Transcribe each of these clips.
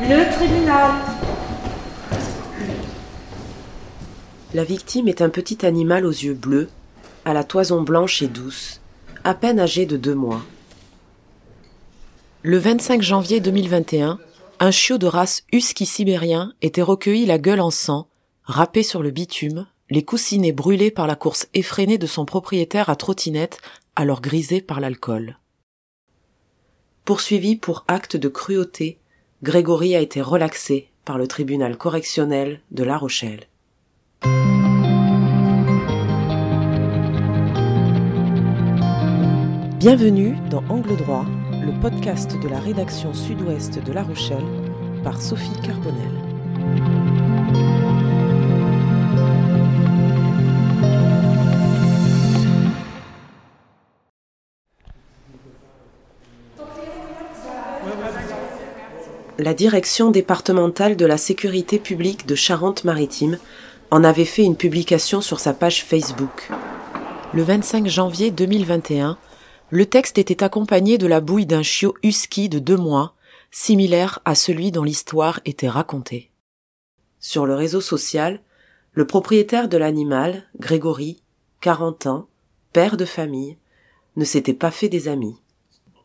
Le tribunal. La victime est un petit animal aux yeux bleus, à la toison blanche et douce, à peine âgé de deux mois. Le 25 janvier 2021, un chiot de race husky sibérien était recueilli la gueule en sang, râpé sur le bitume, les coussinets brûlés par la course effrénée de son propriétaire à trottinette, alors grisé par l'alcool. Poursuivi pour acte de cruauté, Grégory a été relaxé par le tribunal correctionnel de La Rochelle. Bienvenue dans Angle droit, le podcast de la rédaction sud-ouest de La Rochelle par Sophie Carbonel. La direction départementale de la sécurité publique de Charente-Maritime en avait fait une publication sur sa page Facebook. Le 25 janvier 2021, le texte était accompagné de la bouille d'un chiot husky de deux mois, similaire à celui dont l'histoire était racontée. Sur le réseau social, le propriétaire de l'animal, Grégory, 40 ans, père de famille, ne s'était pas fait des amis.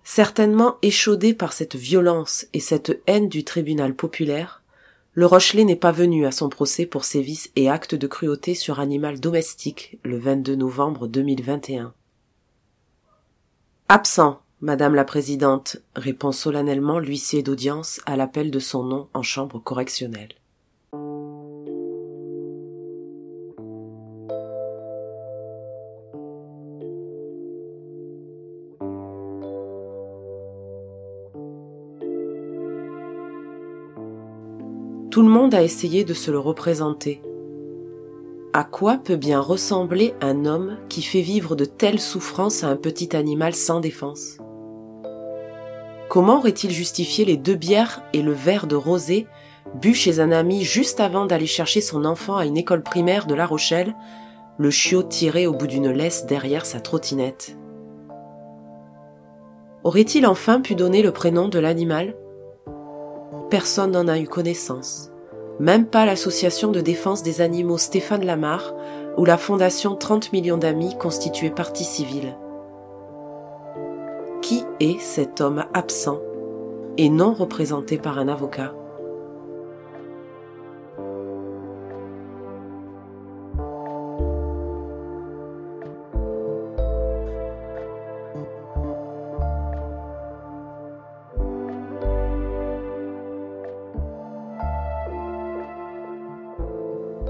Certainement échaudé par cette violence et cette haine du tribunal populaire, le Rochelet n'est pas venu à son procès pour sévices et actes de cruauté sur animal domestique le 22 novembre 2021. Absent, Madame la Présidente, répond solennellement l'huissier d'audience à l'appel de son nom en chambre correctionnelle. Tout le monde a essayé de se le représenter. À quoi peut bien ressembler un homme qui fait vivre de telles souffrances à un petit animal sans défense? Comment aurait-il justifié les deux bières et le verre de rosé bu chez un ami juste avant d'aller chercher son enfant à une école primaire de La Rochelle, le chiot tiré au bout d'une laisse derrière sa trottinette? Aurait-il enfin pu donner le prénom de l'animal? Personne n'en a eu connaissance. Même pas l'association de défense des animaux Stéphane Lamar ou la fondation 30 millions d'amis constituée partie civile. Qui est cet homme absent et non représenté par un avocat?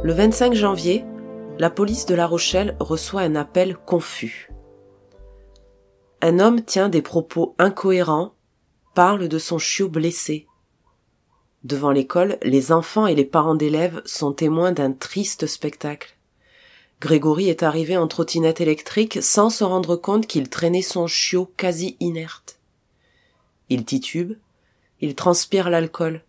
Le 25 janvier, la police de La Rochelle reçoit un appel confus. Un homme tient des propos incohérents, parle de son chiot blessé. Devant l'école, les enfants et les parents d'élèves sont témoins d'un triste spectacle. Grégory est arrivé en trottinette électrique sans se rendre compte qu'il traînait son chiot quasi inerte. Il titube, il transpire l'alcool.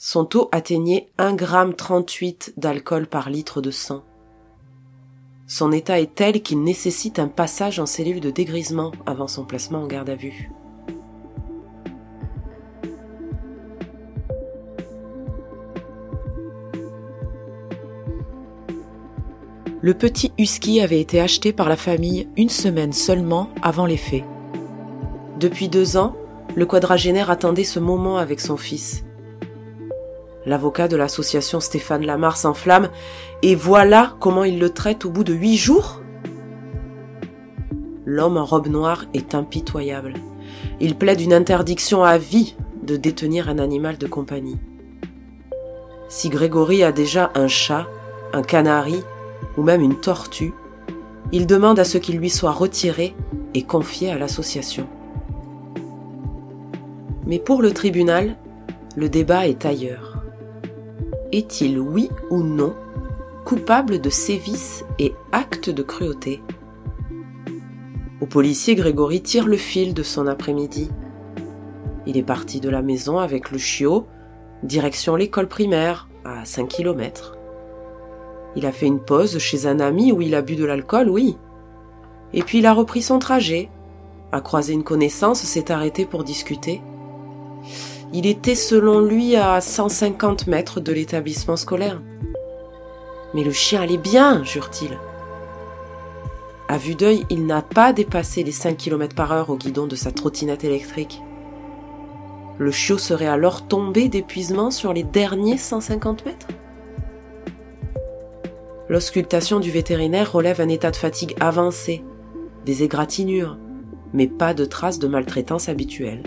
Son taux atteignait 1,38 g d'alcool par litre de sang. Son état est tel qu'il nécessite un passage en cellule de dégrisement avant son placement en garde à vue. Le petit husky avait été acheté par la famille une semaine seulement avant les faits. Depuis deux ans, le quadragénaire attendait ce moment avec son fils. L'avocat de l'association Stéphane Lamar s'enflamme, et voilà comment il le traite au bout de huit jours L'homme en robe noire est impitoyable. Il plaide une interdiction à vie de détenir un animal de compagnie. Si Grégory a déjà un chat, un canari ou même une tortue, il demande à ce qu'il lui soit retiré et confié à l'association. Mais pour le tribunal, le débat est ailleurs est-il oui ou non coupable de sévices et actes de cruauté? Au policier, Grégory tire le fil de son après-midi. Il est parti de la maison avec le chiot, direction l'école primaire, à 5 km. Il a fait une pause chez un ami où il a bu de l'alcool, oui. Et puis il a repris son trajet, a croisé une connaissance, s'est arrêté pour discuter. Il était selon lui à 150 mètres de l'établissement scolaire. Mais le chien allait bien, jure-t-il. À vue d'œil, il n'a pas dépassé les 5 km par heure au guidon de sa trottinette électrique. Le chiot serait alors tombé d'épuisement sur les derniers 150 mètres L'auscultation du vétérinaire relève un état de fatigue avancé, des égratignures, mais pas de traces de maltraitance habituelle.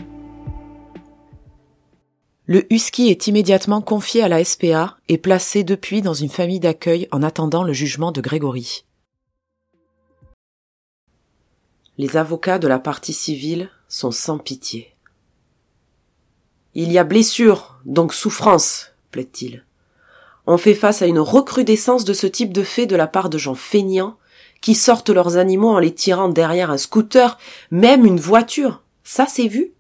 Le husky est immédiatement confié à la SPA et placé depuis dans une famille d'accueil en attendant le jugement de Grégory. Les avocats de la partie civile sont sans pitié. Il y a blessure, donc souffrance, plaide-t-il. On fait face à une recrudescence de ce type de fait de la part de gens feignants qui sortent leurs animaux en les tirant derrière un scooter, même une voiture. Ça, c'est vu?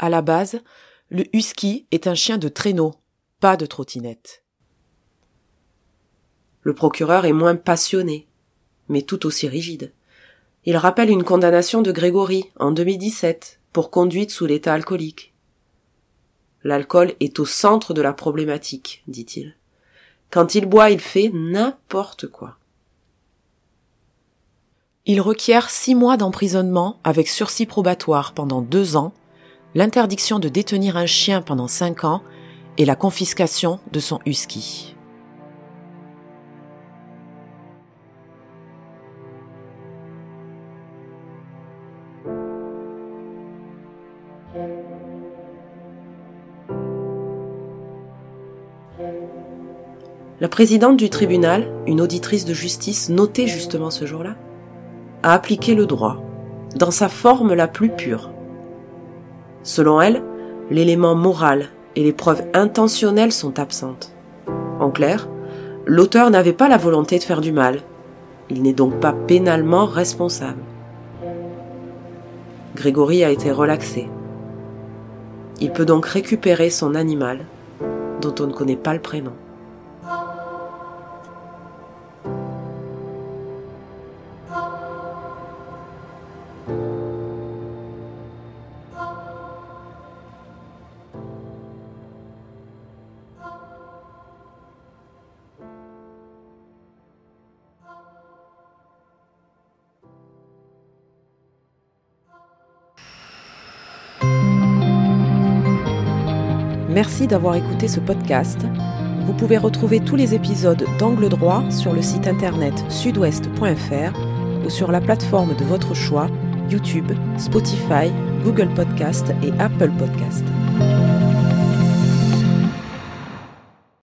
À la base, le husky est un chien de traîneau, pas de trottinette. Le procureur est moins passionné, mais tout aussi rigide. Il rappelle une condamnation de Grégory en 2017 pour conduite sous l'état alcoolique. L'alcool est au centre de la problématique, dit-il. Quand il boit, il fait n'importe quoi. Il requiert six mois d'emprisonnement avec sursis probatoire pendant deux ans, l'interdiction de détenir un chien pendant cinq ans et la confiscation de son husky. La présidente du tribunal, une auditrice de justice notée justement ce jour-là, a appliqué le droit, dans sa forme la plus pure. Selon elle, l'élément moral et les preuves intentionnelles sont absentes. En clair, l'auteur n'avait pas la volonté de faire du mal. Il n'est donc pas pénalement responsable. Grégory a été relaxé. Il peut donc récupérer son animal, dont on ne connaît pas le prénom. Merci d'avoir écouté ce podcast. Vous pouvez retrouver tous les épisodes d'Angle droit sur le site internet sudouest.fr ou sur la plateforme de votre choix, YouTube, Spotify, Google Podcast et Apple Podcast.